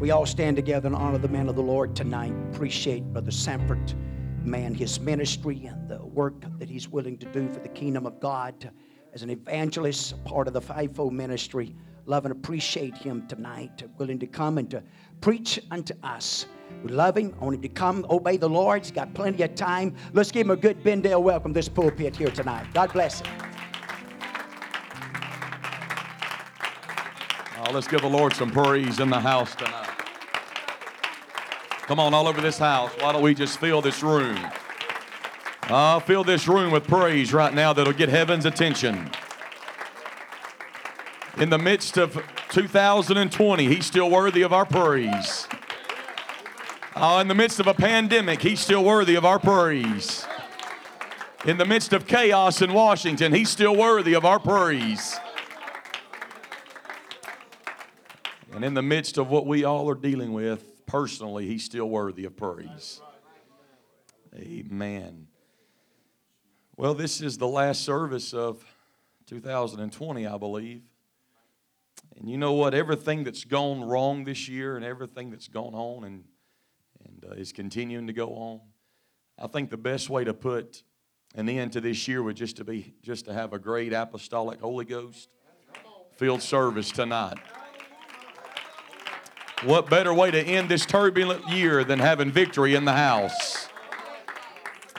We all stand together and honor the man of the Lord tonight. Appreciate Brother Sanford, man, his ministry and the work that he's willing to do for the kingdom of God as an evangelist, part of the fivefold ministry. Love and appreciate him tonight, willing to come and to preach unto us. We love him. Want him to come, obey the Lord. He's got plenty of time. Let's give him a good Bendale welcome this pulpit here tonight. God bless him. Oh, let's give the Lord some praise in the house tonight. Come on, all over this house. Why don't we just fill this room? I'll fill this room with praise right now that'll get heaven's attention. In the midst of 2020, He's still worthy of our praise. Uh, in the midst of a pandemic, He's still worthy of our praise. In the midst of chaos in Washington, He's still worthy of our praise. And in the midst of what we all are dealing with personally, He's still worthy of praise. Amen. Well, this is the last service of 2020, I believe. And you know what? Everything that's gone wrong this year and everything that's gone on and, and uh, is continuing to go on, I think the best way to put an end to this year would just to be just to have a great apostolic Holy Ghost filled service tonight. What better way to end this turbulent year than having victory in the house?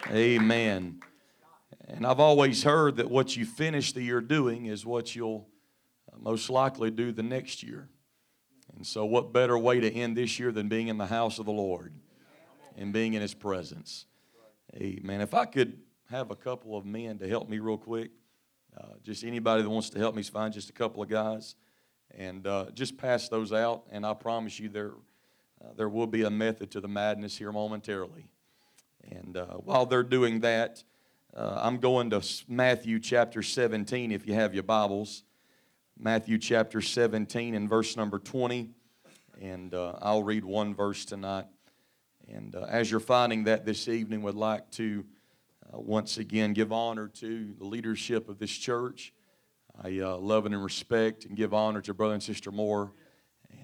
Amen. And I've always heard that what you finish the year doing is what you'll uh, most likely do the next year. And so, what better way to end this year than being in the house of the Lord and being in His presence? Amen. If I could have a couple of men to help me real quick, uh, just anybody that wants to help me is find just a couple of guys and uh, just pass those out. And I promise you, there uh, there will be a method to the madness here momentarily. And uh, while they're doing that, uh, I'm going to Matthew chapter 17. If you have your Bibles, Matthew chapter 17 and verse number 20, and uh, I'll read one verse tonight. And as you're finding that this evening, would like to once again give honor to the leadership of this church. I uh, love and respect and give honor to Brother and Sister Moore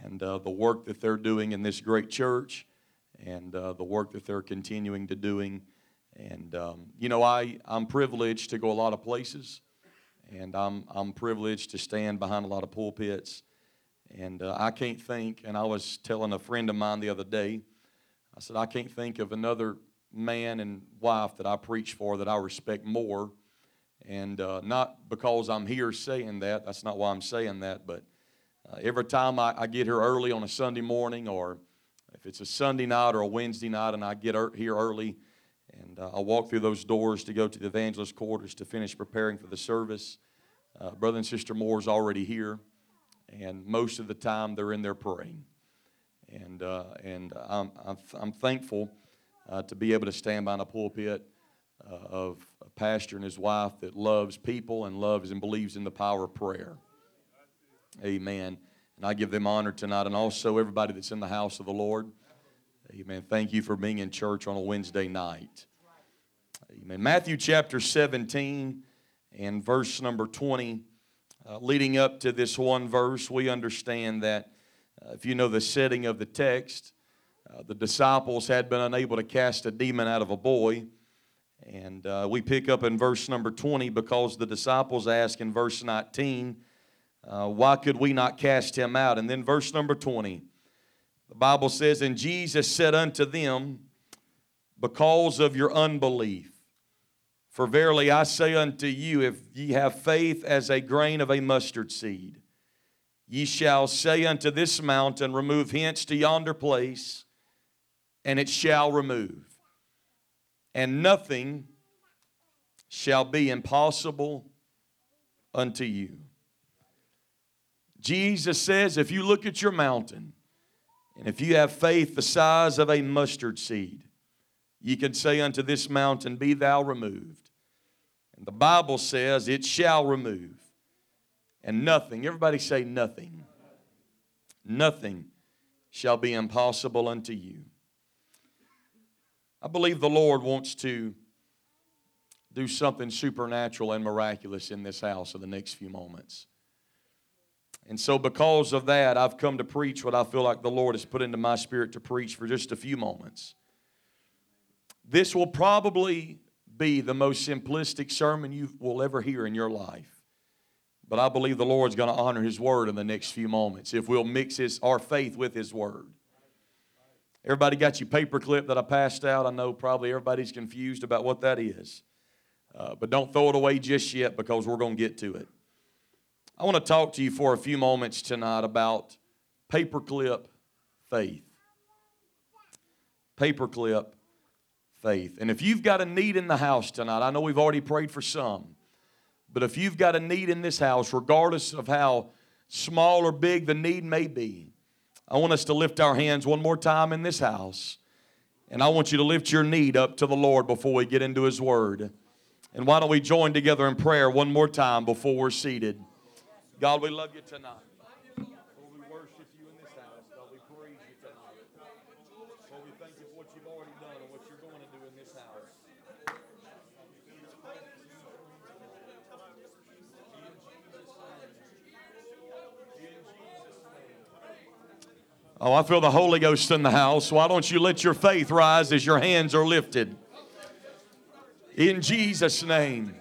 and uh, the work that they're doing in this great church and uh, the work that they're continuing to doing. And, um, you know, I, I'm privileged to go a lot of places, and I'm, I'm privileged to stand behind a lot of pulpits. And uh, I can't think, and I was telling a friend of mine the other day, I said, I can't think of another man and wife that I preach for that I respect more and uh, not because I'm here saying that, that's not why I'm saying that, but uh, every time I, I, get here early on a Sunday morning, or if it's a Sunday night or a Wednesday night, and I get er- here early, and uh, I walk through those doors to go to the evangelist quarters to finish preparing for the service, uh, Brother and Sister Moore's already here, and most of the time they're in there praying. And, uh, and I'm, I'm, I'm thankful uh, to be able to stand behind a pulpit of pastor and his wife that loves people and loves and believes in the power of prayer. Amen. And I give them honor tonight and also everybody that's in the house of the Lord. Amen. Thank you for being in church on a Wednesday night. Amen. Matthew chapter 17 and verse number 20. Uh, leading up to this one verse, we understand that uh, if you know the setting of the text, uh, the disciples had been unable to cast a demon out of a boy. And uh, we pick up in verse number 20 because the disciples ask in verse 19, uh, Why could we not cast him out? And then verse number 20, the Bible says, And Jesus said unto them, Because of your unbelief. For verily I say unto you, if ye have faith as a grain of a mustard seed, ye shall say unto this mountain, Remove hence to yonder place, and it shall remove and nothing shall be impossible unto you. Jesus says, if you look at your mountain, and if you have faith the size of a mustard seed, you can say unto this mountain, Be thou removed. And the Bible says, It shall remove. And nothing, everybody say nothing, nothing shall be impossible unto you. I believe the Lord wants to do something supernatural and miraculous in this house in the next few moments. And so, because of that, I've come to preach what I feel like the Lord has put into my spirit to preach for just a few moments. This will probably be the most simplistic sermon you will ever hear in your life. But I believe the Lord's going to honor His word in the next few moments if we'll mix his, our faith with His word. Everybody got your paperclip that I passed out? I know probably everybody's confused about what that is. Uh, but don't throw it away just yet because we're going to get to it. I want to talk to you for a few moments tonight about paperclip faith. Paperclip faith. And if you've got a need in the house tonight, I know we've already prayed for some, but if you've got a need in this house, regardless of how small or big the need may be, I want us to lift our hands one more time in this house. And I want you to lift your need up to the Lord before we get into His Word. And why don't we join together in prayer one more time before we're seated? God, we love you tonight. Lord, we worship you in this house. God, we praise you tonight. Lord, we thank you for what you've already done and what you're going to do in this house. Oh, I feel the Holy Ghost in the house. Why don't you let your faith rise as your hands are lifted? In Jesus' name.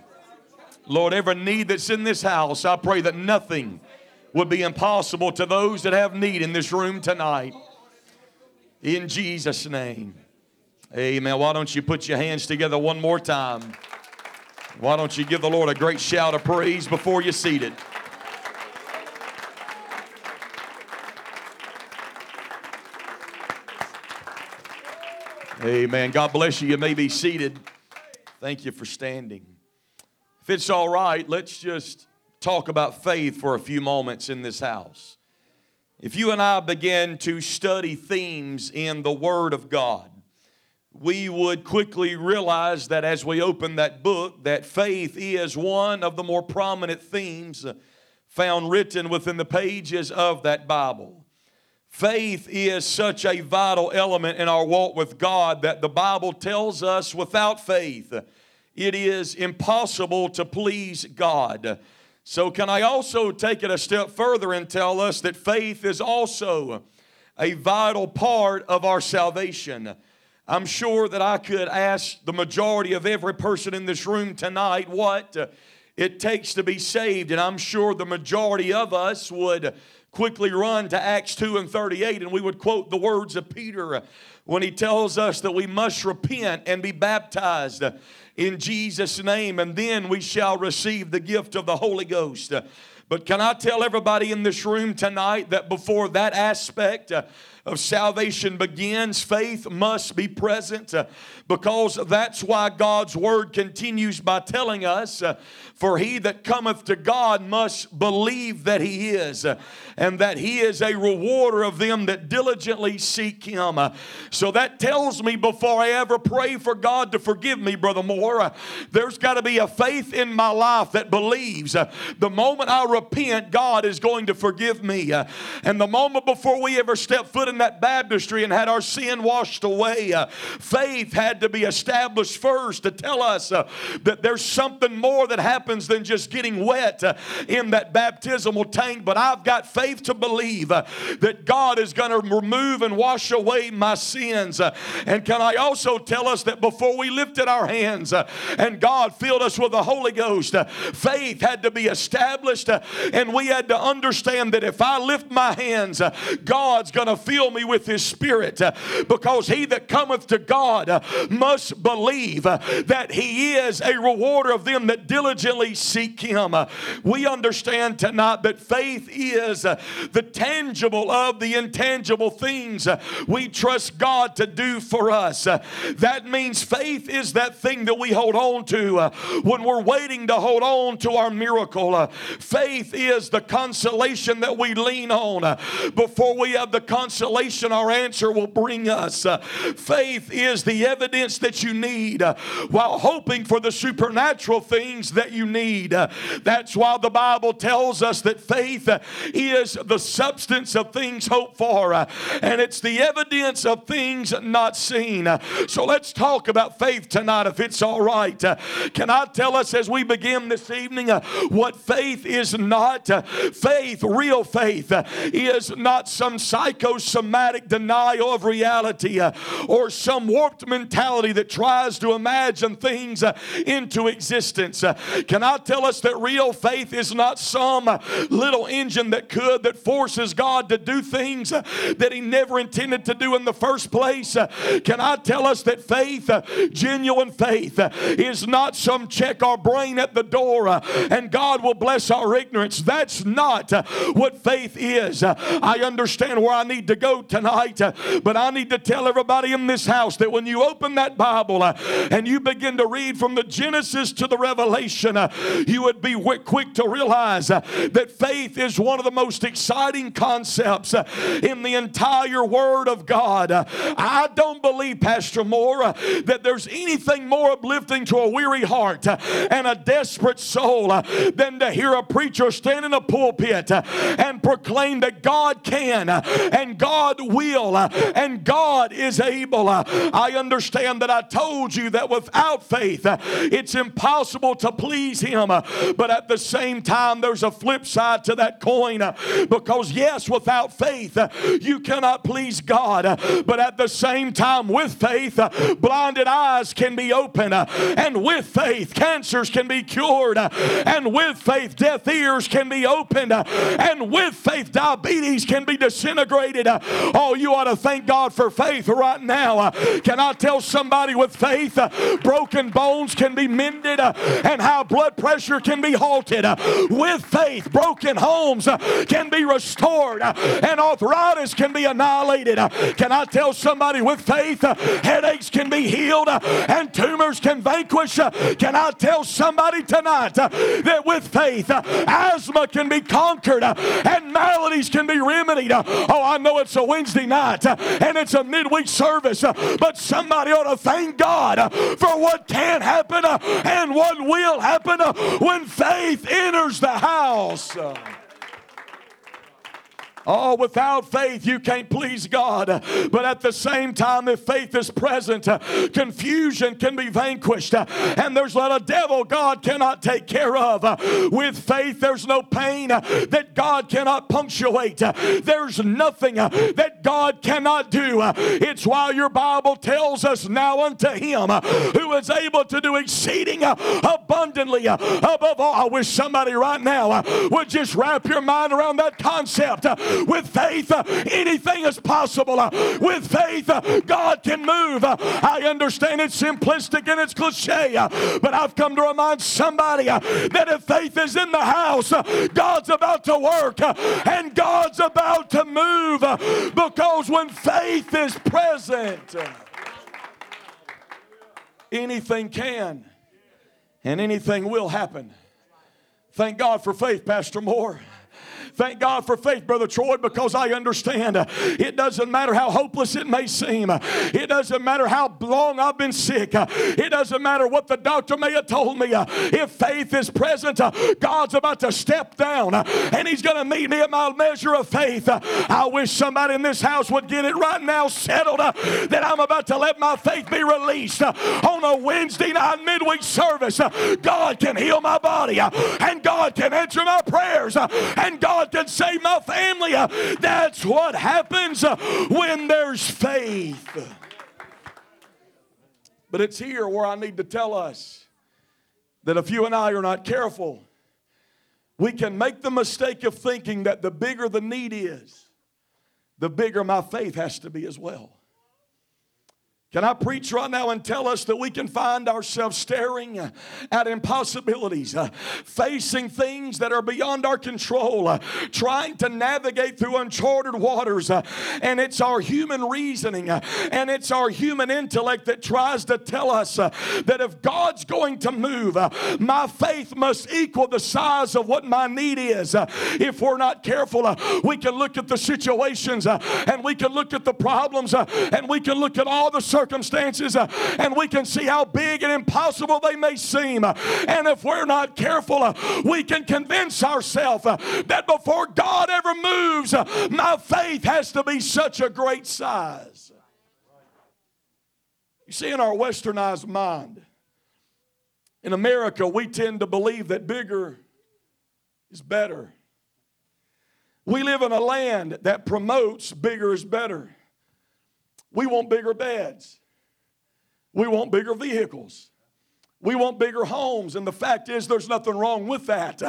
Lord, every need that's in this house, I pray that nothing would be impossible to those that have need in this room tonight. In Jesus' name. Amen. Why don't you put your hands together one more time? Why don't you give the Lord a great shout of praise before you're seated? Amen. God bless you. You may be seated. Thank you for standing. If it's all right, let's just talk about faith for a few moments in this house. If you and I begin to study themes in the Word of God, we would quickly realize that as we open that book, that faith is one of the more prominent themes found written within the pages of that Bible. Faith is such a vital element in our walk with God that the Bible tells us without faith, it is impossible to please God. So, can I also take it a step further and tell us that faith is also a vital part of our salvation? I'm sure that I could ask the majority of every person in this room tonight what it takes to be saved, and I'm sure the majority of us would quickly run to Acts 2 and 38, and we would quote the words of Peter when he tells us that we must repent and be baptized in Jesus' name, and then we shall receive the gift of the Holy Ghost. But can I tell everybody in this room tonight that before that aspect of salvation begins, faith must be present uh, because that's why God's word continues by telling us, uh, For he that cometh to God must believe that he is, uh, and that he is a rewarder of them that diligently seek him. So that tells me before I ever pray for God to forgive me, Brother Moore, there's got to be a faith in my life that believes the moment I repent, God is going to forgive me. And the moment before we ever step foot in that baptistry and had our sin washed away, uh, faith had to be established first to tell us uh, that there's something more that happens than just getting wet uh, in that baptismal tank. But I've got faith to believe uh, that God is going to remove and wash away my sins. Uh, and can I also tell us that before we lifted our hands uh, and God filled us with the Holy Ghost, faith had to be established, and we had to understand that if I lift my hands, God's going to fill fill me with his spirit uh, because he that cometh to God uh, must believe uh, that he is a rewarder of them that diligently seek him. Uh, we understand tonight that faith is uh, the tangible of the intangible things uh, we trust God to do for us. That means faith is that thing that we hold on to when we're waiting to hold on to our miracle. Faith is the consolation that we lean on before we have the consolation revelation our answer will bring us. Uh, faith is the evidence that you need uh, while hoping for the supernatural things that you need. Uh, that's why the Bible tells us that faith uh, is the substance of things hoped for uh, and it's the evidence of things not seen. Uh, so let's talk about faith tonight if it's all right. Can I tell us as we begin this evening what faith is not faith, real faith, is not some denial of reality uh, or some warped mentality that tries to imagine things uh, into existence. Uh, Can I tell us that real faith is not some little engine that could, that forces God to do things uh, that He never intended to do in the first place? Uh, Can I tell us that faith, uh, genuine faith, is not some check our brain at the door and God will bless our ignorance? That's not what faith is. I understand where I need to go tonight, uh, but I need to tell everybody in this house that when you open that Bible uh, and you begin to read from the Genesis to the Revelation, uh, you would be quick to realize uh, that faith is one of the most exciting concepts uh, in the entire Word of God. Uh, I don't believe, Pastor Moore, that there's anything more uplifting to a weary heart and a desperate soul than to hear a preacher stand in a pulpit and proclaim that God can and God will uh, and God is able. Uh, I understand that I told you that without faith, uh, it's impossible to please Him. Uh, but at the same time, there's a flip side to that coin uh, because, yes, without faith, uh, you cannot please God. But at the same time, with faith, blinded eyes can be opened. And with faith, cancers can be cured. And with faith, deaf ears can be opened. And with faith, diabetes can be disintegrated. Oh, you ought to thank God for faith right now. Uh, Can I tell somebody with faith, uh, broken bones can be mended uh, and high blood pressure can be halted? Uh, with faith, broken homes uh, can be restored uh, and arthritis can be annihilated. Can I tell somebody with faith, headaches can be healed and tumors can vanquish? Can I tell somebody tonight that with faith, asthma can be conquered and maladies can be remedied? Oh, I know it's a Wednesday night uh, and it's a midweek service, uh, but somebody ought to thank God uh, for what can happen and what will happen when faith enters the house. Oh, without faith, you can't please God. But at the same time, if faith is present, confusion can be vanquished. And there's not a devil God cannot take care of. With faith, there's no pain that God cannot punctuate. There's nothing that God cannot do. It's why your Bible tells us now unto Him who is able to do exceeding abundantly above all. I wish somebody right now would just wrap your mind around that concept. With faith, uh, anything is possible. Uh, With faith, uh, God can move. Uh, I understand it's simplistic and it's cliche, uh, but I've come to remind somebody uh, that if faith is in the house, God's about to work and God's about to move because when faith is present, anything can and anything will happen. Thank God for faith, Pastor Moore. Thank God for faith, Brother Troy, because I understand it doesn't matter how hopeless it may seem. It doesn't matter how long I've been sick. It doesn't matter what the doctor may have told me. If faith is present, God's about to step down and He's going to meet me at my measure of faith. I wish somebody in this house would get it right now settled that I'm about to let my faith be released on a Wednesday night midweek service. God can heal my body and God can answer my prayers and God can save my family. Uh, That's what happens uh, when there's faith. But it's here where I need to tell us that if you and I are not careful, we can make the mistake of thinking that the bigger the need is, the bigger my faith has to be as well. Can I preach right now and tell us that we can find ourselves staring at impossibilities, uh, facing things that are beyond our control, uh, trying to navigate through uncharted waters? uh, and it's our human reasoning uh, and it's our human intellect that tries to tell us uh, that if God's going to move, uh, my faith must equal the size of what my need is. If we're not careful, we can look at the situations and we can look at the problems and we can look at all the circumstances uh, and we can see how big and impossible they may seem. Uh, and if we're not careful, uh, we can convince ourselves that before God ever moves, my faith has to be such a great size. You see, in our westernized mind, in America, we tend to believe that bigger is better. We live in a land that promotes bigger is better. We want bigger beds. We want bigger vehicles. We want bigger homes, and the fact is, there's nothing wrong with that.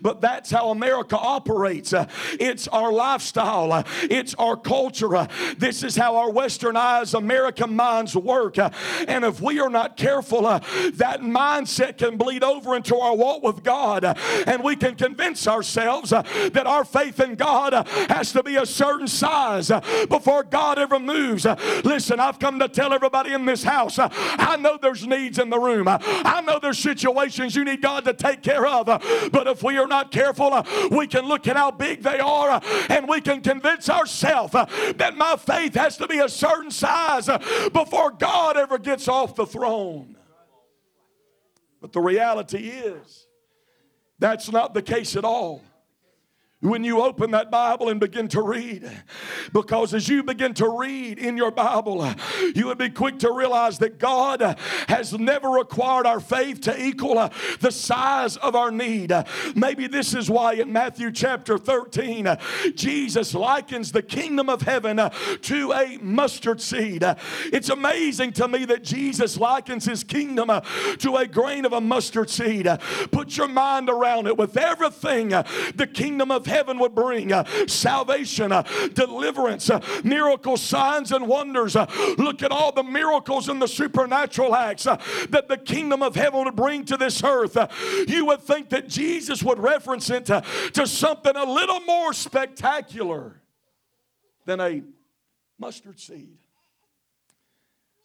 But that's how America operates. It's our lifestyle, it's our culture. This is how our westernized American minds work. And if we are not careful, that mindset can bleed over into our walk with God, and we can convince ourselves that our faith in God has to be a certain size before God ever moves. Listen, I've come to tell everybody in this house I know there's needs in the room. I know there's situations you need God to take care of, but if we are not careful, we can look at how big they are and we can convince ourselves that my faith has to be a certain size before God ever gets off the throne. But the reality is, that's not the case at all when you open that Bible and begin to read. Because as you begin to read in your Bible, you would be quick to realize that God has never required our faith to equal the size of our need. Maybe this is why in Matthew chapter 13, Jesus likens the kingdom of heaven to a mustard seed. It's amazing to me that Jesus likens his kingdom to a grain of a mustard seed. Put your mind around it with everything the kingdom of heaven would bring uh, salvation, uh, deliverance, uh, miracles, signs, and wonders. Look at all the miracles and the supernatural acts that the kingdom of heaven would bring to this earth. You would think that Jesus would reference it to, to something a little more spectacular than a mustard seed.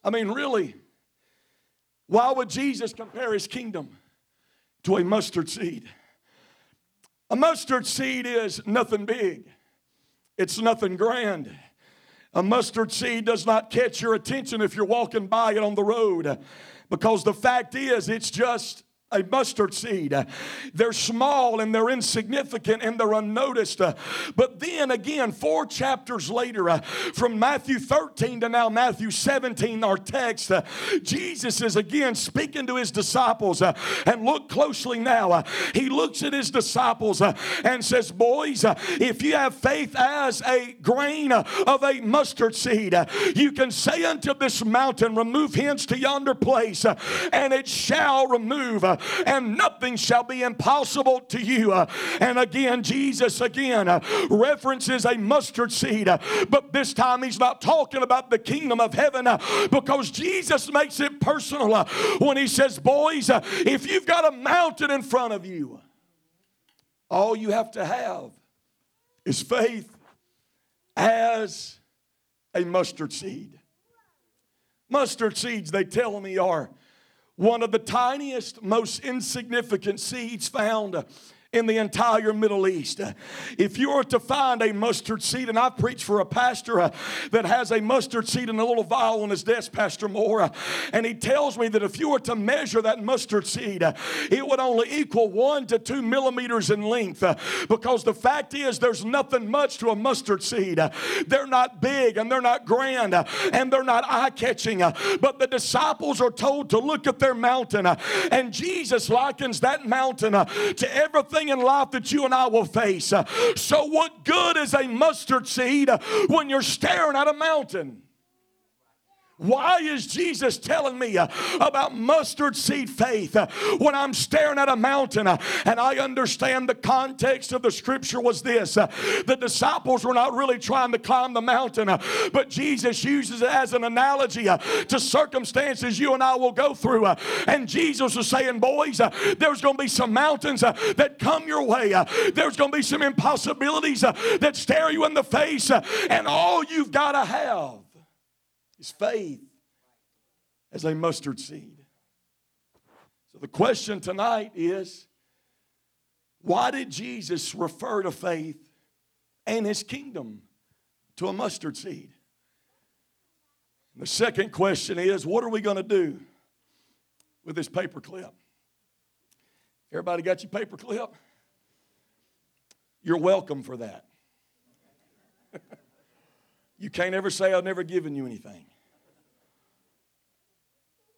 I mean, really, why would Jesus compare his kingdom to a mustard seed? A mustard seed is nothing big, it's nothing grand. A mustard seed does not catch your attention if you're walking by it on the road because the fact is, it's just a mustard seed. They're small and they're insignificant and they're unnoticed. But then again, four chapters later, uh, from Matthew 13 to now Matthew 17, our text, uh, Jesus is again speaking to his disciples. Uh, and look closely now. Uh, he looks at his disciples uh, and says, Boys, uh, if you have faith as a grain of a mustard seed, you can say unto this mountain, Remove hence to yonder place, and it shall remove and nothing shall be impossible to you. Uh, and again, Jesus again uh, references a mustard seed, uh, but this time he's not talking about the kingdom of heaven because Jesus makes it personal when he says, Boys, if you've got a mountain in front of you, all you have to have is faith as a mustard seed. Mustard seeds, they tell me, are one of the tiniest, most insignificant seeds found in the entire Middle East. If you were to find a mustard seed, and I preach for a pastor uh, that has a mustard seed in a little vial on his desk, Pastor Moore, uh, and he tells me that if you were to measure that mustard seed, uh, it would only equal one to two millimeters in length. Because the fact is, there's nothing much to a mustard seed. They're not big and they're not grand and they're not eye catching. but the disciples are told to look at their mountain, and Jesus likens that mountain to everything in life that you and I will face. So, what good is a mustard seed when you're staring at a mountain? Why is Jesus telling me uh, about mustard seed faith uh, when I'm staring at a mountain? Uh, and I understand the context of the scripture was this uh, the disciples were not really trying to climb the mountain, uh, but Jesus uses it as an analogy uh, to circumstances you and I will go through. And Jesus was saying, Boys, there's going to be some mountains that come your way, there's going to be some impossibilities that stare you in the face, and all you've got to have is faith as a mustard seed. So the question tonight is why did Jesus refer to faith and his kingdom to a mustard seed? the second question is what are we going to do with this paper clip? Everybody got your paper clip? You're welcome for that. you can't ever say, I've never given you anything.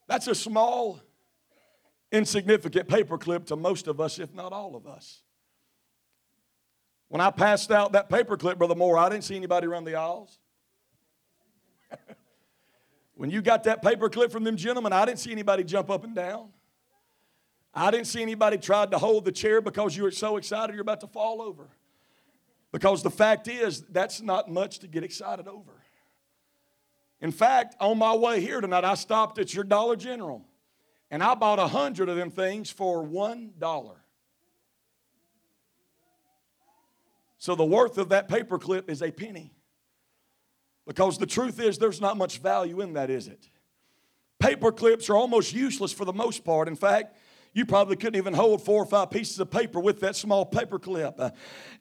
That's a small, insignificant paperclip to most of us, if not all of us. When I passed out that paperclip, Brother Moore, I didn't see anybody run the aisles. when you got that paperclip from them gentlemen, I didn't see anybody jump up and down. I didn't see anybody tried to hold the chair because you were so excited you're about to fall over. Because the fact is, that's not much to get excited over. In fact, on my way here tonight, I stopped at your Dollar General and I bought a hundred of them things for one dollar. So the worth of that paperclip is a penny. Because the truth is, there's not much value in that, is it? Paper clips are almost useless for the most part. In fact, you probably couldn't even hold four or five pieces of paper with that small paper clip. Uh,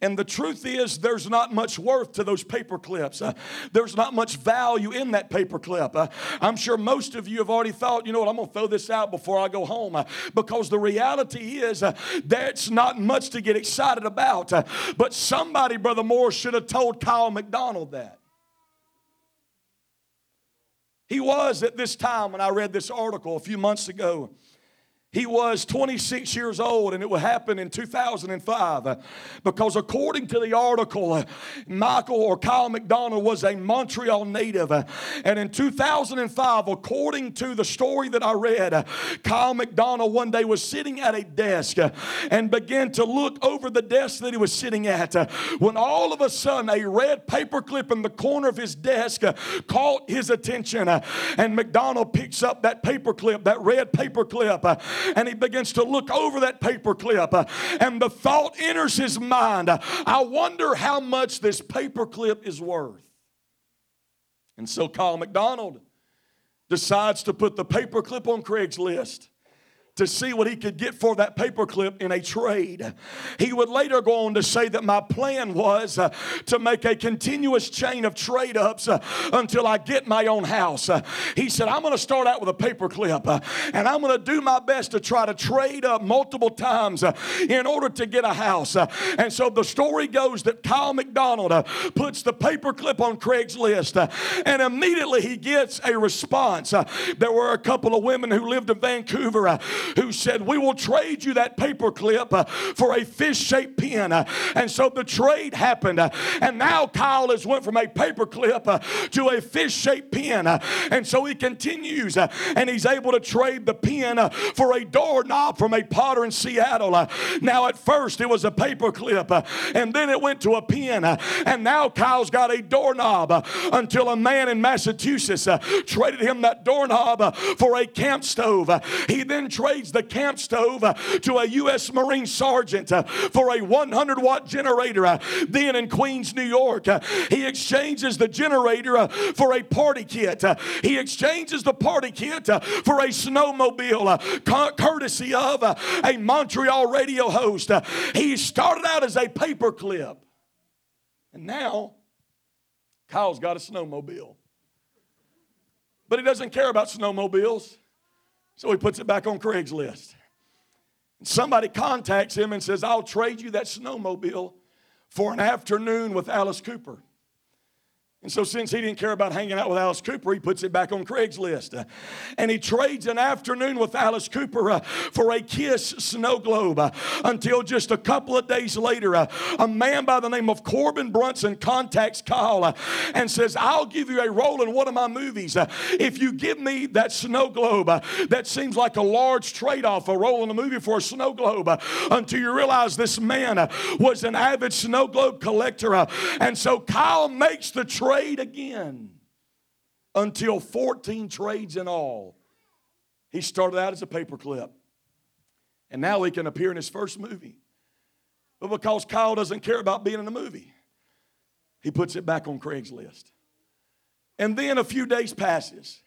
and the truth is, there's not much worth to those paper clips. Uh, there's not much value in that paper clip. Uh, I'm sure most of you have already thought, you know what, I'm going to throw this out before I go home. Because the reality is, that's not much to get excited about. But somebody, Brother Moore, should have told Kyle MacDonald that. He was at this time when I read this article a few months ago. He was 26 years old, and it would happen in 2005. because according to the article, uh, Michael or Kyle MacDonald was a Montreal native. and in 2005, according to the story that I read, uh, Kyle MacDonald one day was sitting at a desk uh, and began to look over the desk that he was sitting at. when all of a sudden, a red paperclip in the corner of his desk caught his attention. and MacDonald picks up that paperclip, that red paperclip and he begins to look over that paper clip uh, and the thought enters his mind I wonder how much this paper clip is worth. And so Kyle MacDonald decides to put the paper clip on Craigslist to see what he could get for that paperclip in a trade. He would later go on to say that my plan was uh, to make a continuous chain of trade ups uh, until I get my own house. Uh, he said, I'm going to start out with a paperclip uh, and I'm going to do my best to try to trade up multiple times uh, in order to get a house. Uh, and so the story goes that Kyle MacDonald puts the paperclip on Craigslist and immediately he gets a response. there were a couple of women who lived in Vancouver who said, We will trade you that paper clip uh, for a fish shaped pen. Uh, and so the trade happened. Uh, and now Kyle has went from a paper clip uh, to a fish shaped pen. Uh, and so he continues uh, and he's able to trade the pen for a doorknob from a potter in Seattle. Now, at first, it was a paper clip, and then it went to a pen. And now Kyle's got a doorknob until a man in Massachusetts traded him that doorknob for a camp stove. He then traded the camp stove uh, to a U.S. Marine sergeant uh, for a 100 watt generator. Uh, then in Queens, New York, uh, he exchanges the generator uh, for a party kit. Uh, he exchanges the party kit for a snowmobile, courtesy of a Montreal radio host. He started out as a paperclip, and now Kyle's got a snowmobile. But he doesn't care about snowmobiles. So he puts it back on Craigslist. Somebody contacts him and says, I'll trade you that snowmobile for an afternoon with Alice Cooper. And so, since he didn't care about hanging out with Alice Cooper, he puts it back on Craigslist. And he trades an afternoon with Alice Cooper uh, for a Kiss snow globe uh, until just a couple of days later, uh, a man by the name of Corbin Bernsen contacts Kyle and says, I'll give you a role in one of my movies. If you give me that snow globe, that seems like a large trade off, a role in a movie for a snow globe, until you realize this man was an avid snow globe collector. and so, Kyle makes the trade trade again until 14 trades in all. He started out as a paperclip, and now he can appear in his first movie. But because Kyle doesn't care about being in a movie, he puts it back on Craigslist. And then a few days passes,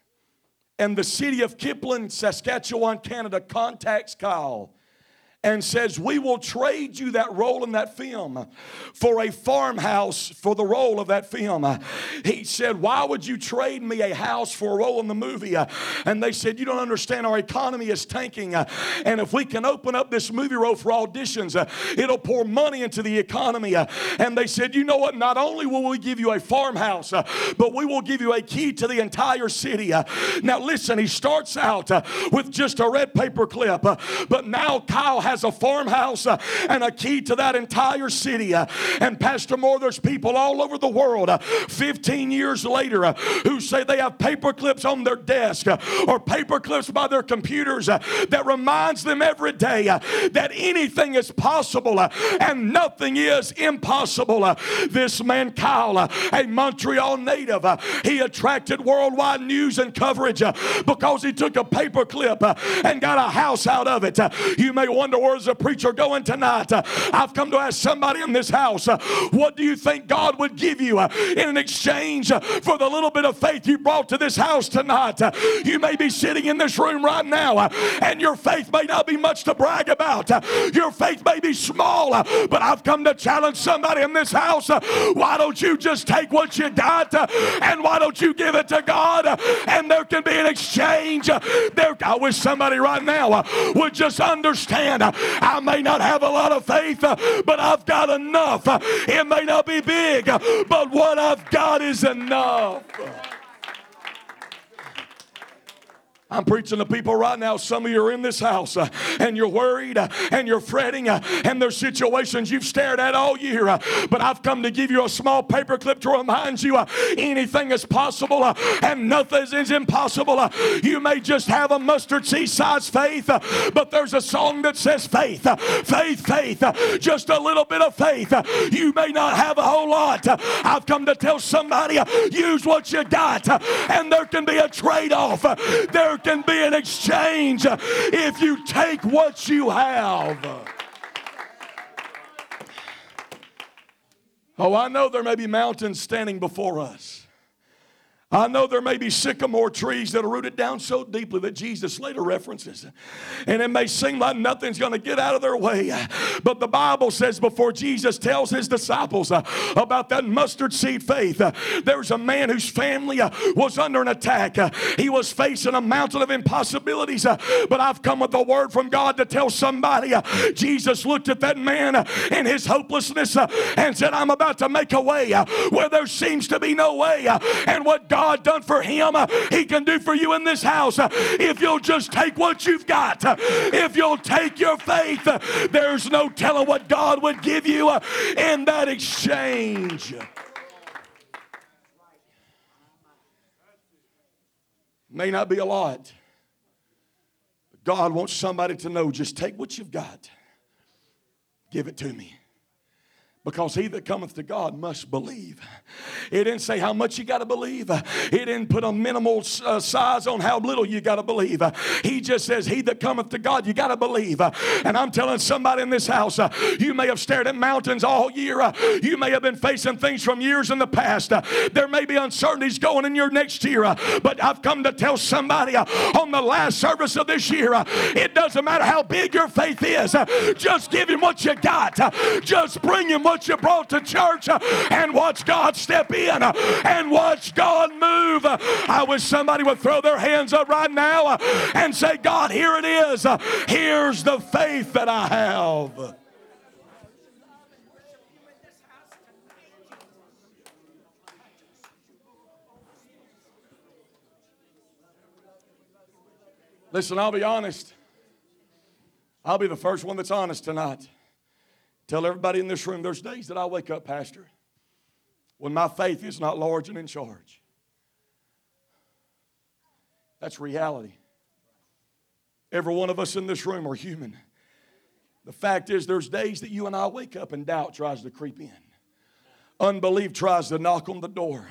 and the city of Kipling, Saskatchewan, Canada contacts Kyle and says, We will trade you that role in that film for a farmhouse for the role of that film. He said, Why would you trade me a house for a role in the movie? And they said, You don't understand, our economy is tanking. And if we can open up this movie role for auditions, it'll pour money into the economy. And they said, You know what? Not only will we give you a farmhouse, but we will give you a key to the entire city. Now, listen, he starts out with just a red paper clip, but now Kyle has has a farmhouse uh, and a key to that entire city. Uh, and Pastor Moore, there's people all over the world uh, 15 years later uh, who say they have paper clips on their desk uh, or paper clips by their computers uh, that reminds them every day that anything is possible and nothing is impossible. This man, Kyle, a Montreal native, he attracted worldwide news and coverage because he took a paper clip and got a house out of it. You may wonder where's the preacher going tonight. I've come to ask somebody in this house, what do you think God would give you in an exchange for the little bit of faith you brought to this house tonight? You may be sitting in this room right now and your faith may not be much to brag about. Your faith may be small, but I've come to challenge somebody in this house. Why don't you just take what you got and why don't you give it to God and there can be an exchange. There, I wish somebody right now would just understand. Uh, I may not have a lot of faith, uh, but I've got enough. Uh, It may not be big, but what I've got is enough. I'm preaching to people right now. Some of you are in this house uh, and you're worried uh, and you're fretting, uh, and there's situations you've stared at all year. uh, but I've come to give you a small paper clip to remind you uh, anything is possible uh, and nothing is impossible. You may just have a mustard seed size faith, but there's a song that says faith, faith, faith, just a little bit of faith. You may not have a whole lot. I've come to tell somebody use what you got, and there can be a trade off. There can be an exchange if you take what you have. Oh, I know there may be mountains standing before us. I know there may be sycamore trees that are rooted down so deeply that Jesus later references. And it may seem like nothing's going to get out of their way. But the Bible says before Jesus tells his disciples uh, about that mustard seed faith, uh, there's a man whose family uh, was under an attack. Uh, he was facing a mountain of impossibilities. Uh, but I've come with a word from God to tell somebody uh, Jesus looked at that man in his hopelessness and said, I'm about to make a way where there seems to be no way. and what God done for him, he can do for you in this house. If you'll just take what you've got, if you'll take your faith, there's no telling what God would give you in that exchange. May not be a lot. but God wants somebody to know just take what you've got, give it to me. Because he that cometh to God must believe. It didn't say how much you got to believe. It didn't put a minimal uh, size on how little you got to believe. He just says, He that cometh to God, you got to believe. And I'm telling somebody in this house, uh, you may have stared at mountains all year. Uh, You may have been facing things from years in the past. Uh, There may be uncertainties going in your next year. But I've come to tell somebody on the last service of this year, it doesn't matter how big your faith is. Just give Him what you got. Just bring Him what you brought to church uh, and watch God step in uh, and watch God move. I wish somebody would throw their hands up right now uh, and say, God, here it is. Here's the faith that I have. Listen, I'll be honest. I'll be the first one that's honest tonight. Tell everybody in this room there's days that I wake up, Pastor, when my faith is not large and in charge. That's reality. Every one of us in this room are human. The fact is, there's days that you and I wake up and doubt tries to creep in, unbelief tries to knock on the door.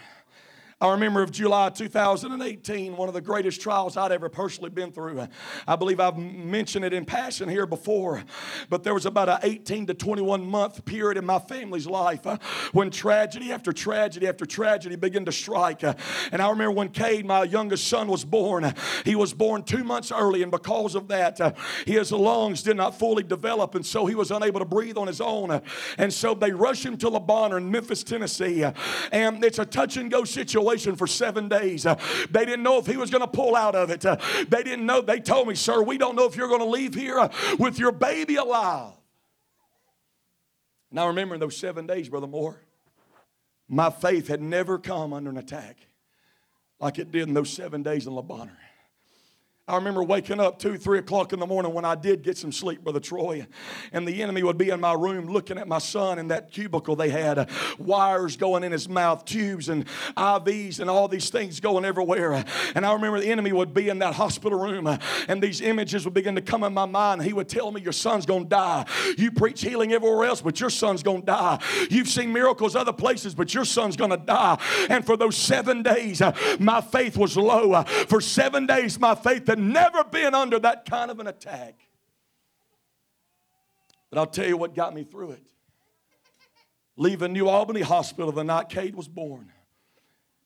I remember of July 2018, one of the greatest trials I'd ever personally been through. I believe I've mentioned it in passion here before, but there was about an 18 to 21 month period in my family's life uh, when tragedy after tragedy after tragedy began to strike. And I remember when Cade, my youngest son, was born, he was born two months early, and because of that, uh, his lungs did not fully develop, and so he was unable to breathe on his own. And so they rushed him to Le Bonheur in Memphis, Tennessee, and it's a touch and go situation for seven days. Uh, They didn't know if he was going to pull out of it. Uh, They didn't know. They told me, sir, we don't know if you're going to leave here uh, with your baby alive. Now, remember in those seven days, Brother Moore, my faith had never come under an attack like it did in those seven days in Bonheur. I remember waking up two, three o'clock in the morning when I did get some sleep, Brother Troy, and the enemy would be in my room looking at my son in that cubicle they had, uh, wires going in his mouth, tubes and IVs and all these things going everywhere. And I remember the enemy would be in that hospital room, uh, and these images would begin to come in my mind. He would tell me, Your son's gonna die. You preach healing everywhere else, but your son's gonna die. You've seen miracles other places, but your son's gonna die. And for those seven days, uh, my faith was low. Uh, for seven days, my faith had never been under that kind of an attack. But I'll tell you what got me through it. Leaving New Albany Hospital the night Cade was born.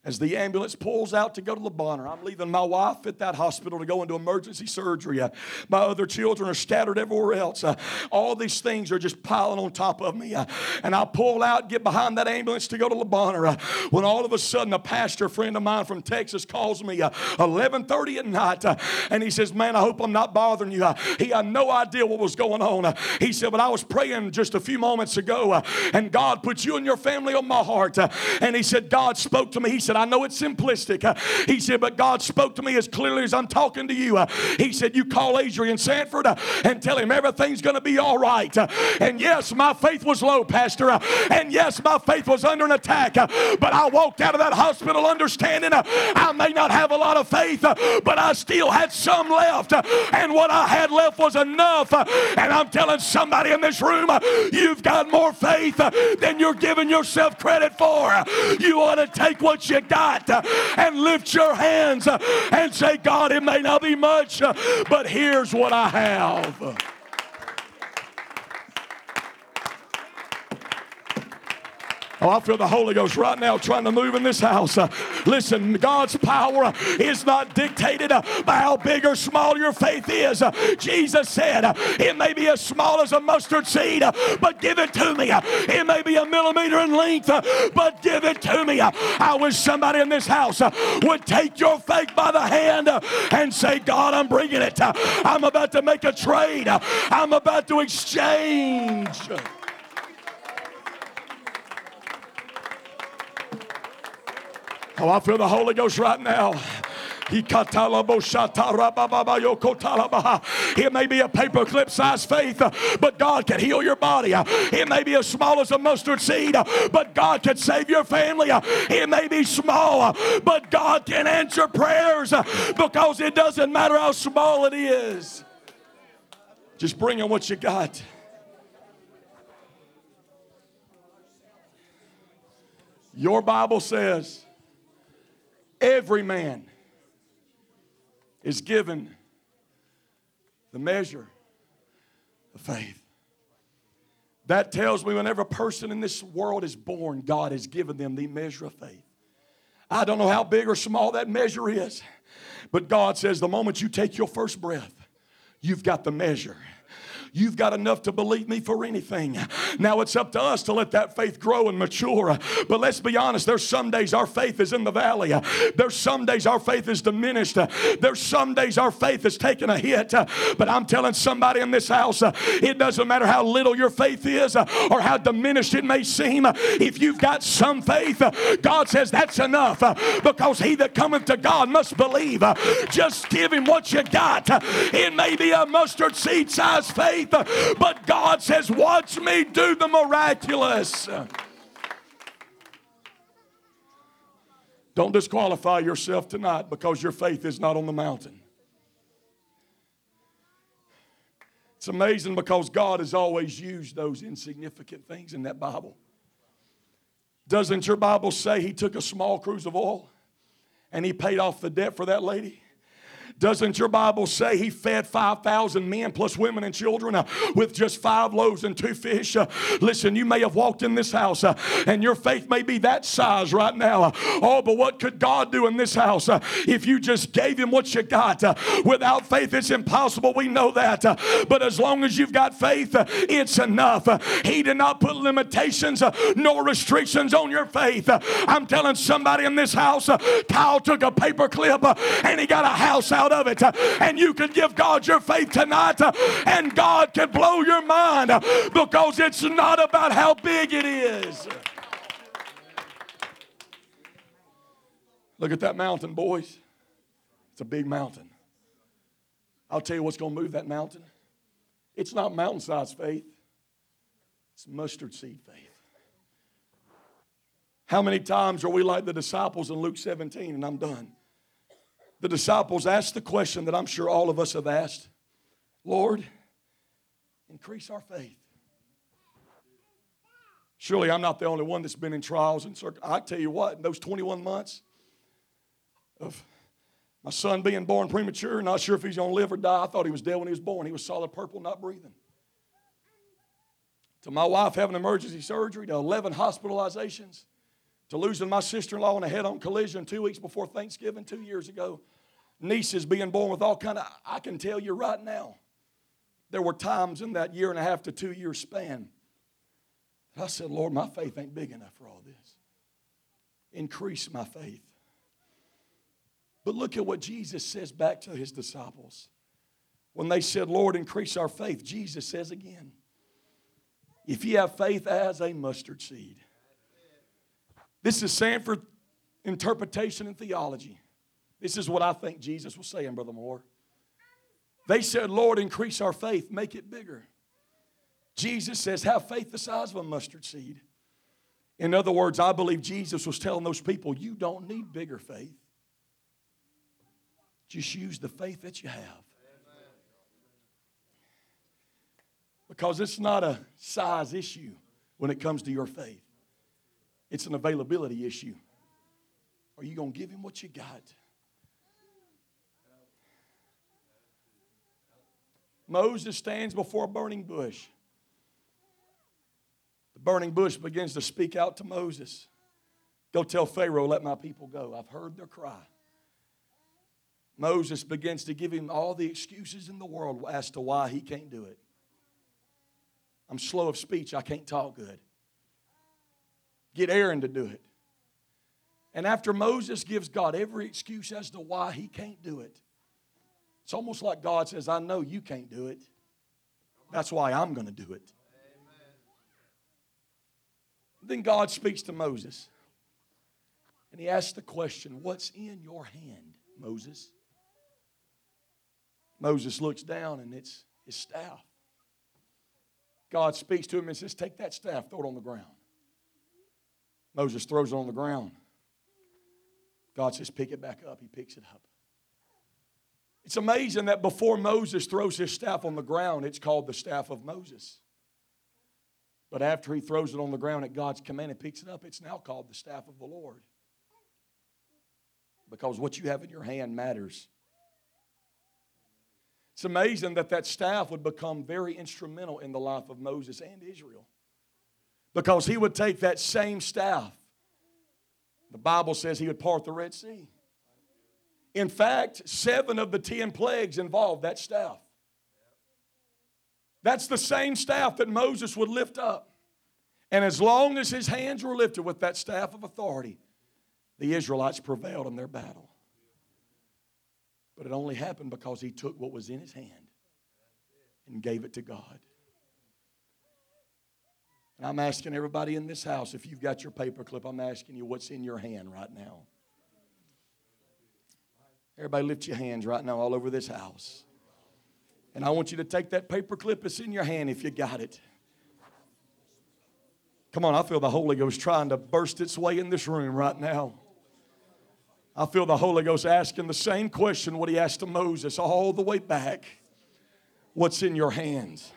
As the ambulance pulls out to go to Le Bonheur, I'm leaving my wife at that hospital to go into emergency surgery. Uh, my other children are scattered everywhere else. Uh, all these things are just piling on top of me. Uh, and I pull out, get behind that ambulance to go to Le Bonheur. Uh, when all of a sudden, a pastor friend of mine from Texas calls me 11:30 uh, at night, and he says, "Man, I hope I'm not bothering you." he had no idea what was going on. he said, "But I was praying just a few moments ago, and God put you and your family on my heart." and he said, "God spoke to me." He said, I know it's simplistic. Uh, he said, but God spoke to me as clearly as I'm talking to you. Uh, he said, You call Adrian Sanford uh, and tell him everything's going to be all right. Uh, and yes, my faith was low, Pastor. Uh, and yes, my faith was under an attack. Uh, but I walked out of that hospital understanding I may not have a lot of faith, but I still had some left. And what I had left was enough. And I'm telling somebody in this room, you've got more faith than you're giving yourself credit for. You ought to take what you got uh, and lift your hands uh, and say, God, it may not be much, uh, but here's what I have. Oh, I feel the Holy Ghost right now trying to move in this house. Uh, listen, God's power is not dictated uh, by how big or small your faith is. Uh, Jesus said, uh, It may be as small as a mustard seed, uh, but give it to me. Uh, it may be a millimeter in length, but give it to me. I wish somebody in this house would take your faith by the hand and say, God, I'm bringing it. I'm about to make a trade, I'm about to exchange. Oh, I feel the Holy Ghost right now. It may be a paperclip size faith, but God can heal your body. It may be as small as a mustard seed, but God can save your family. It may be small, but God can answer prayers because it doesn't matter how small it is. Just bring in what you got. Your Bible says, Every man is given the measure of faith. That tells me whenever a person in this world is born, God has given them the measure of faith. I don't know how big or small that measure is, but God says the moment you take your first breath, you've got the measure. You've got enough to believe me for anything. Now it's up to us to let that faith grow and mature. But let's be honest, there's some days our faith is in the valley. There's some days our faith is diminished. There's some days our faith is taking a hit. But I'm telling somebody in this house, it doesn't matter how little your faith is or how diminished it may seem. If you've got some faith, God says that's enough because he that cometh to God must believe. Just give him what you got. It may be a mustard seed size faith faith, but God says, Watch me do the miraculous. Don't disqualify yourself tonight because your faith is not on the mountain. It's amazing because God has always used those insignificant things in that Bible. Doesn't your Bible say he took a small cruse of oil and he paid off the debt for that lady? Doesn't your Bible say he fed 5,000 men plus women and children uh, with just five loaves and two fish? Uh, listen, you may have walked in this house uh, and your faith may be that size right now. Uh, oh, but what could God do in this house uh, if you just gave him what you got? Uh, without faith, it's impossible. We know that. but as long as you've got faith, it's enough. he did not put limitations nor restrictions on your faith. I'm telling somebody in this house, Kyle took a paper clip and he got a house out out of it. And you can give God your faith tonight, and God can blow your mind because it's not about how big it is. Look at that mountain, boys. It's a big mountain. I'll tell you what's going to move that mountain. It's not mountain sized faith, it's mustard seed faith. How many times are we like the disciples in Luke 17? And I'm done. The disciples asked the question that I'm sure all of us have asked Lord, increase our faith. Surely I'm not the only one that's been in trials and circumstances. I tell you what, in those 21 months of my son being born premature, not sure if he's going to live or die. I thought he was dead when he was born. He was solid purple, not breathing. To my wife having emergency surgery, to 11 hospitalizations, to losing my sister in law in a head on collision two weeks before Thanksgiving two years ago, nieces being born with all kind of, I can tell you right now, there were times in that year and a half to two year span that I said, Lord, my faith ain't big enough for all this. Increase my faith. But look at what Jesus says back to his disciples. When they said, Lord, increase our faith, Jesus says again, if you have faith as a mustard seed. This is Sanford interpretation and theology. This is what I think Jesus was saying, Brother Moore. They said, Lord, increase our faith, make it bigger. Jesus says, have faith the size of a mustard seed. In other words, I believe Jesus was telling those people, you don't need bigger faith. Just use the faith that you have. Because it's not a size issue when it comes to your faith, it's an availability issue. Are you going to give him what you got? Moses stands before a burning bush. The burning bush begins to speak out to Moses Go tell Pharaoh, let my people go. I've heard their cry. Moses begins to give him all the excuses in the world as to why he can't do it. I'm slow of speech, I can't talk good. Get Aaron to do it. And after Moses gives God every excuse as to why he can't do it, it's almost like God says, I know you can't do it. That's why I'm going to do it. Then God speaks to Moses. And he asks the question, What's in your hand, Moses? Moses looks down and it's his staff. God speaks to him and says, Take that staff, throw it on the ground. Moses throws it on the ground. God says, Pick it back up. He picks it up. It's amazing that before Moses throws his staff on the ground, it's called the staff of Moses. But after he throws it on the ground at God's command and picks it up, it's now called the staff of the Lord. Because what you have in your hand matters. It's amazing that that staff would become very instrumental in the life of Moses and Israel. Because he would take that same staff. The Bible says he would part the Red Sea. In fact, seven of the ten plagues involved that staff. That's the same staff that Moses would lift up. And as long as his hands were lifted with that staff of authority, the Israelites prevailed in their battle. But it only happened because he took what was in his hand and gave it to God. And I'm asking everybody in this house, if you've got your paperclip, I'm asking you what's in your hand right now. Everybody lift your hands right now all over this house. And I want you to take that paperclip that's in your hand if you got it. Come on, I feel the Holy Ghost trying to burst its way in this room right now. I feel the Holy Ghost asking the same question what he asked to Moses all the way back. What's in your hands?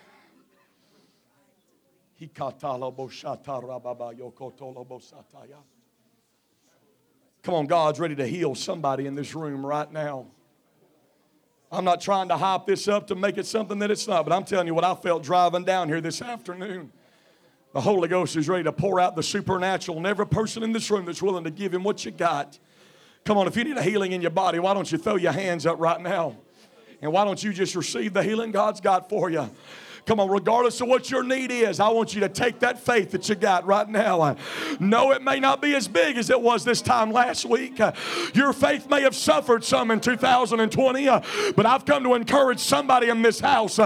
Come on, God's ready to heal somebody in this room right now. I'm not trying to hype this up to make it something that it's not, but I'm telling you what I felt driving down here this afternoon. The Holy Ghost is ready to pour out the supernatural, and every person in this room that's willing to give Him what you got Come on, if you need a healing in your body, why don't you throw your hands up right now? And why don't you just receive the healing God's got for you? Come on, regardless of what your need is, I want you to take that faith that you got right now. Uh, no, it may not be as big as it was this time last week. Uh, your faith may have suffered some in 2020, uh, but I've come to encourage somebody in this house.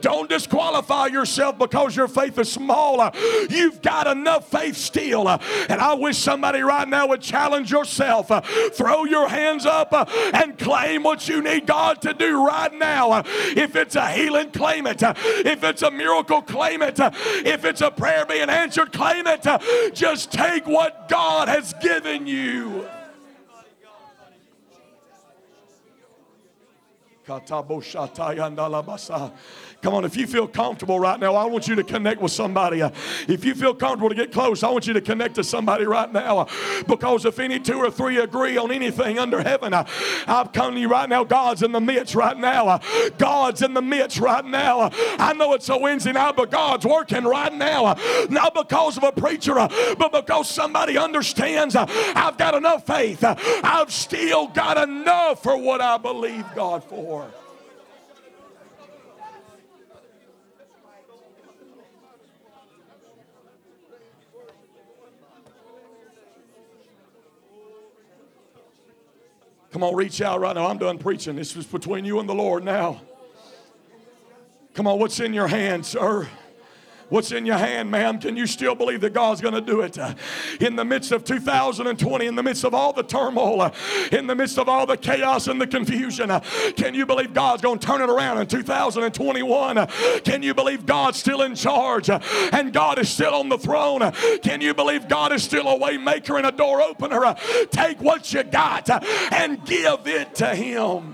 Don't disqualify yourself because your faith is small. You've got enough faith still. And I wish somebody right now would challenge yourself. Throw your hands up and claim what you need God to do right now. If it's a healing, claim it. If it's a miracle, claim it. If it's a prayer being answered, claim it. Just take what God has given you. Come on, if you feel comfortable right now, I want you to connect with somebody. Uh, if you feel comfortable to get close, I want you to connect to somebody right now. Uh, because if any two or three agree on anything under heaven, uh, I've come to you right now. God's in the midst right now. God's in the midst right now. I know it's a Wednesday night, but God's working right now. Not because of a preacher, but because somebody understands I've got enough faith. I've still got enough for what I believe God for. Come on, reach out right now. I'm done preaching. This is between you and the Lord now. Come on, what's in your hand, sir? What's in your hand, ma'am? Can you still believe that God's going to do it? In the midst of 2020, in the midst of all the turmoil, in the midst of all the chaos and the confusion, can you believe God's going to turn it around in 2021? Can you believe God's still in charge and God is still on the throne? Can you believe God is still a way maker and a door opener? Take what you got and give it to Him.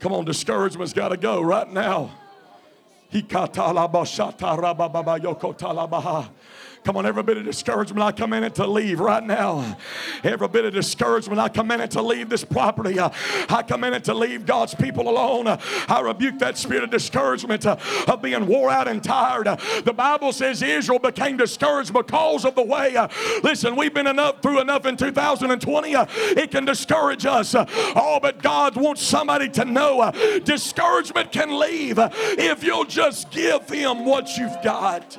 Come on, discouragement's got to go right now. Come on, every bit of discouragement I come in it to leave right now. Every bit of discouragement I come in it to leave this property. I come in it to leave God's people alone. I rebuke that spirit of discouragement uh, of being wore out and tired. The Bible says Israel became discouraged because of the way. Uh, listen, we've been enough through enough in 2020. Uh, it can discourage us. Oh, but God wants somebody to know discouragement can leave if you'll just give Him what you've got.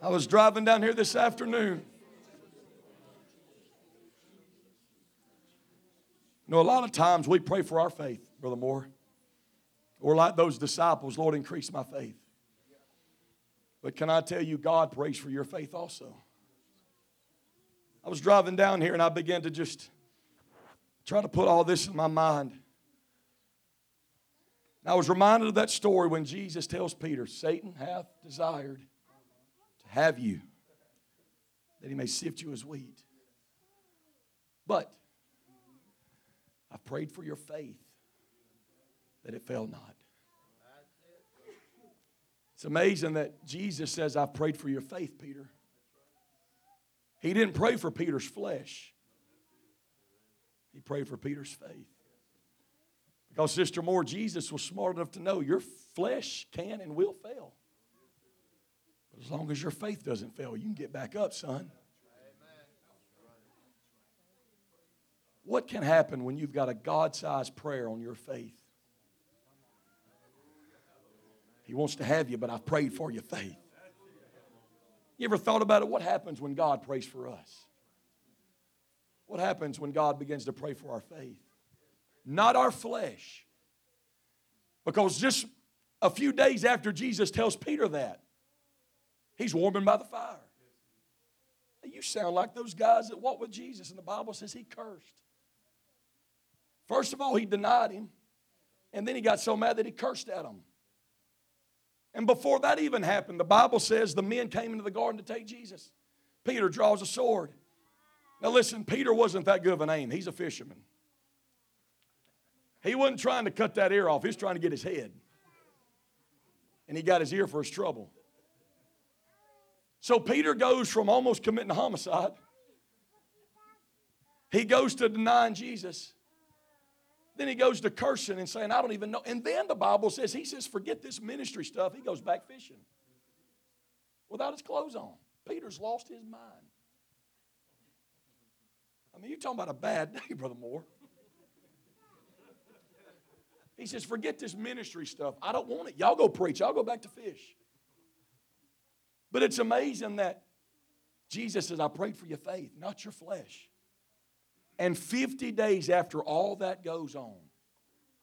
I was driving down here this afternoon. You know, a lot of times we pray for our faith, Brother Moore. Or like those disciples, Lord, increase my faith. But can I tell you, God prays for your faith also. I was driving down here and I began to just try to put all this in my mind. And I was reminded of that story when Jesus tells Peter, Satan hath desired have you, that he may sift you as wheat. But I've prayed for your faith that it fail not. It's amazing that Jesus says, I've prayed for your faith, Peter. He didn't pray for Peter's flesh, he prayed for Peter's faith. Because, Sister Moore, Jesus was smart enough to know your flesh can and will fail. As long as your faith doesn't fail, you can get back up, son. What can happen when you've got a God sized prayer on your faith? He wants to have you, but I've prayed for your faith. You ever thought about it? What happens when God prays for us? What happens when God begins to pray for our faith? Not our flesh. Because just a few days after Jesus tells Peter that, He's warming by the fire. You sound like those guys that walked with Jesus, and the Bible says he cursed. First of all, he denied him, and then he got so mad that he cursed at him. And before that even happened, the Bible says the men came into the garden to take Jesus. Peter draws a sword. Now, listen, Peter wasn't that good of a name, he's a fisherman. He wasn't trying to cut that ear off, he was trying to get his head. And he got his ear for his trouble. So Peter goes from almost committing homicide, he goes to denying Jesus. Then he goes to cursing and saying, I don't even know. And then the Bible says, he says, forget this ministry stuff. He goes back fishing without his clothes on. Peter's lost his mind. I mean, you're talking about a bad day, Brother Moore. He says, forget this ministry stuff. I don't want it. Y'all go preach. Y'all go back to fish. But it's amazing that Jesus says, I prayed for your faith, not your flesh. And 50 days after all that goes on,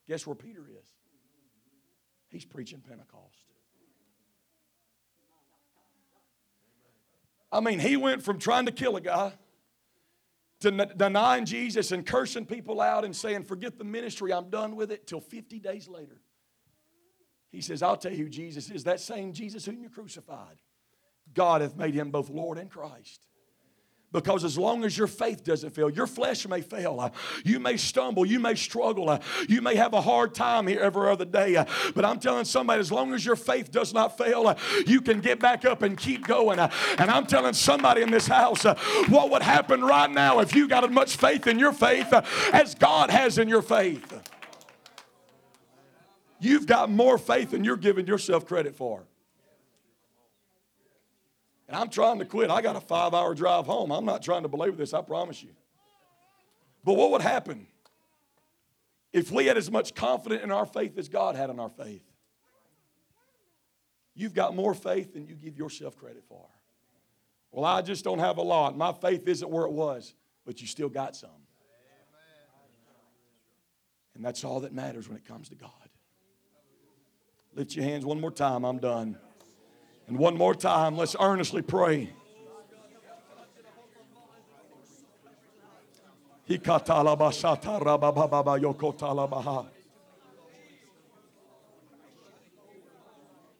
guess where Peter is? He's preaching Pentecost. I mean, he went from trying to kill a guy to denying Jesus and cursing people out and saying, Forget the ministry, I'm done with it, till 50 days later. He says, I'll tell you who Jesus is. That same Jesus whom you crucified. God hath made him both Lord and Christ. Because as long as your faith doesn't fail, your flesh may fail. You may stumble. You may struggle. You may have a hard time here every other day. But I'm telling somebody, as long as your faith does not fail, you can get back up and keep going. And I'm telling somebody in this house, what would happen right now if you got as much faith in your faith as God has in your faith? You've got more faith than you're giving yourself credit for. And I'm trying to quit. I got a five hour drive home. I'm not trying to belabor this, I promise you. But what would happen if we had as much confidence in our faith as God had in our faith? You've got more faith than you give yourself credit for. Well, I just don't have a lot. My faith isn't where it was, but you still got some. And that's all that matters when it comes to God. Lift your hands one more time. I'm done. And one more time, let's earnestly pray.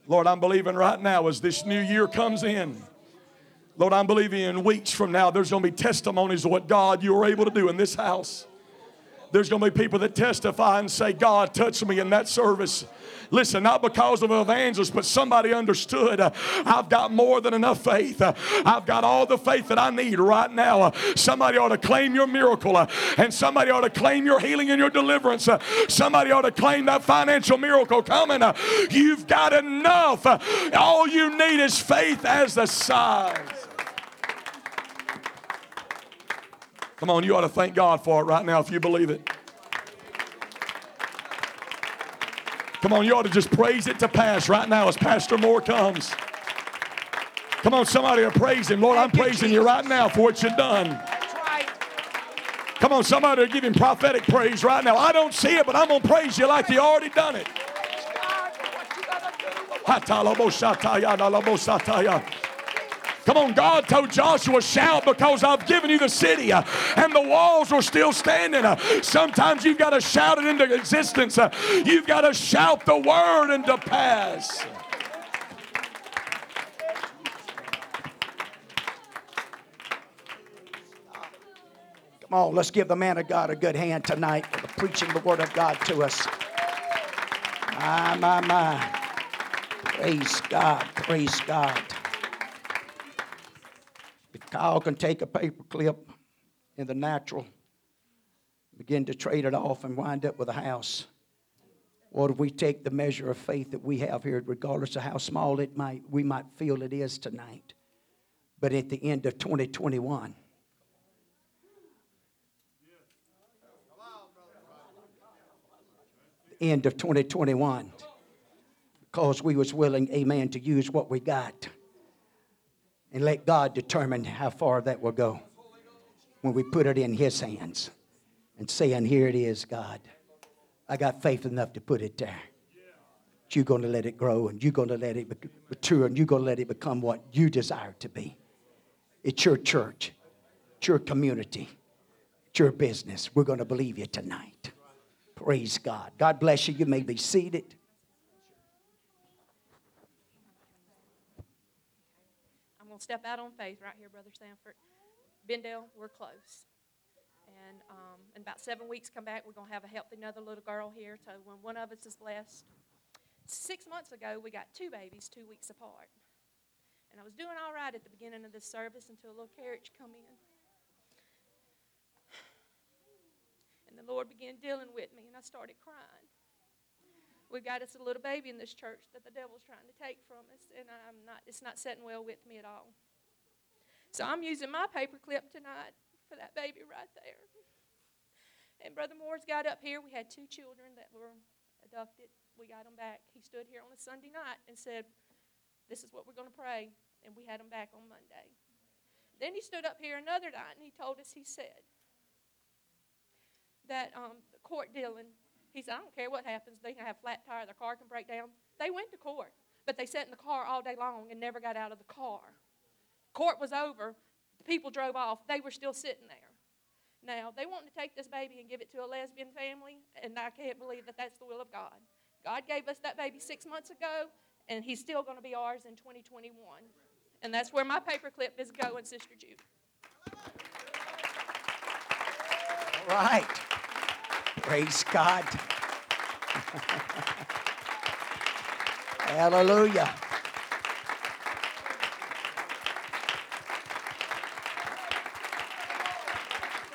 Lord, I'm believing right now as this new year comes in. Lord, I'm believing in weeks from now there's going to be testimonies of what God you were able to do in this house. There's going to be people that testify and say, God touched me in that service. Listen, not because of an evangelist, but somebody understood uh, I've got more than enough faith. Uh, I've got all the faith that I need right now. Uh, somebody ought to claim your miracle, and somebody ought to claim your healing and your deliverance. Somebody ought to claim that financial miracle coming. You've got enough. All you need is faith as the size. Come on, you ought to thank God for it right now if you believe it. Come on, you ought to just praise it to pass right now as Pastor Moore comes. Come on, somebody to praise him. Lord, I'm praising you right now for what you've done. Come on, somebody to give him prophetic praise right now. I don't see it, but I'm going to praise you like you already done it. Come on, God told Joshua, shout because I've given you the city uh, and the walls are still standing. Uh, Sometimes you've got to shout it into existence. Uh, You've got to shout the word into pass. Come on, let's give the man of God a good hand tonight for the preaching the word of God to us. My, my, my. Praise God. Praise God. Kyle can take a paper clip in the natural, begin to trade it off and wind up with a house. What if we take the measure of faith that we have here, regardless of how small it might we might feel it is tonight, but at the end of 2021, end of 2021 because we was willing amen to use what we got and let god determine how far that will go when we put it in his hands and saying here it is god. I got faith enough to put it there. But you're going to let it grow and you're going to let it mature and you're going to let it become what you desire to be. It's your church. It's your community. It's your business. We're going to believe you tonight. Praise God. God bless you. You may be seated. Going to step out on faith right here, Brother Sanford. Benndale, we're close. And um, in about seven weeks, come back, we're going to have a healthy another little girl here. So when one of us is blessed. Six months ago, we got two babies two weeks apart. And I was doing all right at the beginning of this service until a little carriage come in. And the Lord began dealing with me, and I started crying. We got us a little baby in this church that the devil's trying to take from us, and I'm not. It's not sitting well with me at all. So I'm using my paper clip tonight for that baby right there. And Brother Moore's got up here. We had two children that were abducted. We got them back. He stood here on a Sunday night and said, "This is what we're going to pray," and we had them back on Monday. Then he stood up here another night and he told us. He said that um, court dealing. He said, I don't care what happens. They can have flat tire. Their car can break down. They went to court, but they sat in the car all day long and never got out of the car. Court was over. The people drove off. They were still sitting there. Now, they want to take this baby and give it to a lesbian family, and I can't believe that that's the will of God. God gave us that baby six months ago, and he's still going to be ours in 2021. And that's where my paperclip is going, Sister Jude. All right. Praise God. Hallelujah.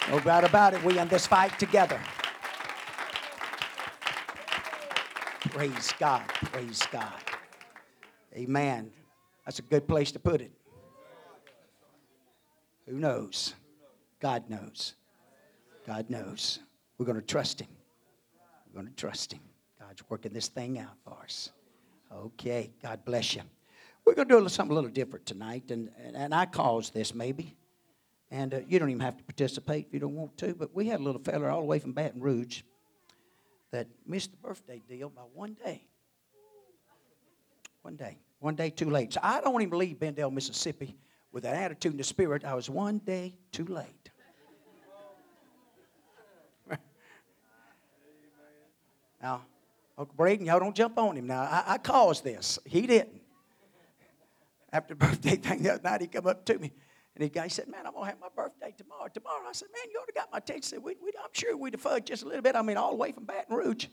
No doubt about it. We in this fight together. Praise God. Praise God. Amen. That's a good place to put it. Who knows? God knows. God knows. We're going to trust Him. We're going to trust Him. God's working this thing out for us. Okay. God bless you. We're going to do something a little different tonight, and, and, and I caused this maybe. And uh, you don't even have to participate if you don't want to, but we had a little fella all the way from Baton Rouge that missed the birthday deal by one day. One day. One day too late. So I don't even leave Benndale, Mississippi with that attitude and the spirit. I was one day too late. Now, Uncle Braden, y'all don't jump on him. Now, I, I caused this. He didn't. After the birthday thing the other night, he come up to me. And the guy said, Man, I'm going to have my birthday tomorrow. Tomorrow. I said, Man, you already got my attention. Said, we, we, I'm sure we'd have fudged just a little bit. I mean, all the way from Baton Rouge.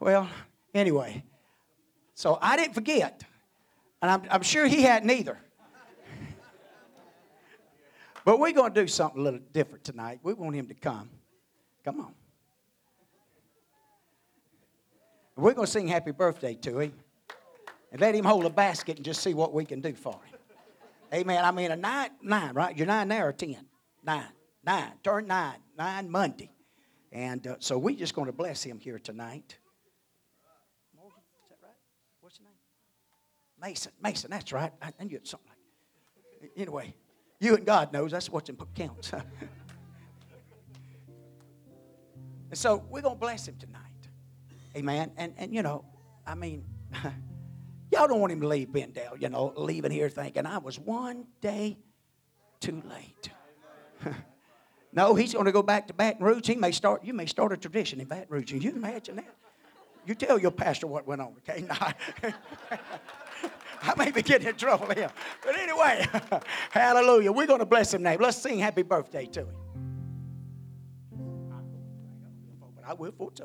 Well, anyway. So I didn't forget. And I'm, I'm sure he hadn't either. But we're going to do something a little different tonight. We want him to come. Come on. We're going to sing happy birthday to him and let him hold a basket and just see what we can do for him. Amen. I mean, a nine, nine, right? You're nine there or ten? Nine, nine. Turn nine, nine Monday. And uh, so we're just going to bless him here tonight. Morgan, is that right? What's your name? Mason. Mason, that's right. I, I knew it something like Anyway, you and God knows that's what's in counts. and so we're going to bless him tonight. Amen. And, and you know, I mean, y'all don't want him to leave Benndale, you know, leaving here thinking, I was one day too late. no, he's going to go back to Baton Rouge. He may start, you may start a tradition in Baton Rouge. Can you imagine that? You tell your pastor what went on, okay? No. I may be getting in trouble here. But anyway, hallelujah. We're going to bless him name. Let's sing happy birthday to him. I will this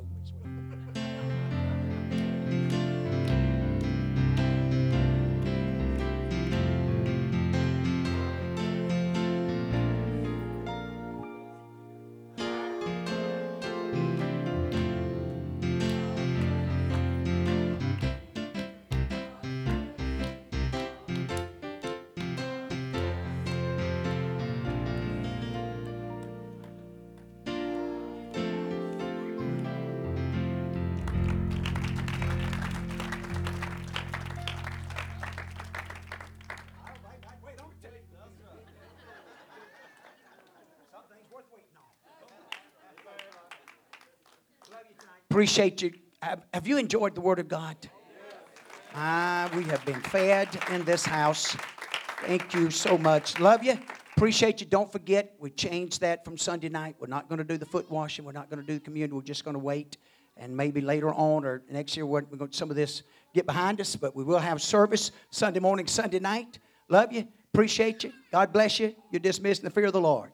Appreciate you. Have, you enjoyed the Word of God? Ah, we have been fed in this house. Thank you so much. Love you. Appreciate you. Don't forget, we changed that from Sunday night. We're not going to do the foot washing. We're not going to do the communion. We're just going to wait. And maybe later on or next year, we're going to some of this get behind us. But we will have service Sunday morning, Sunday night. Love you. Appreciate you. God bless you. You're dismissed in the fear of the Lord.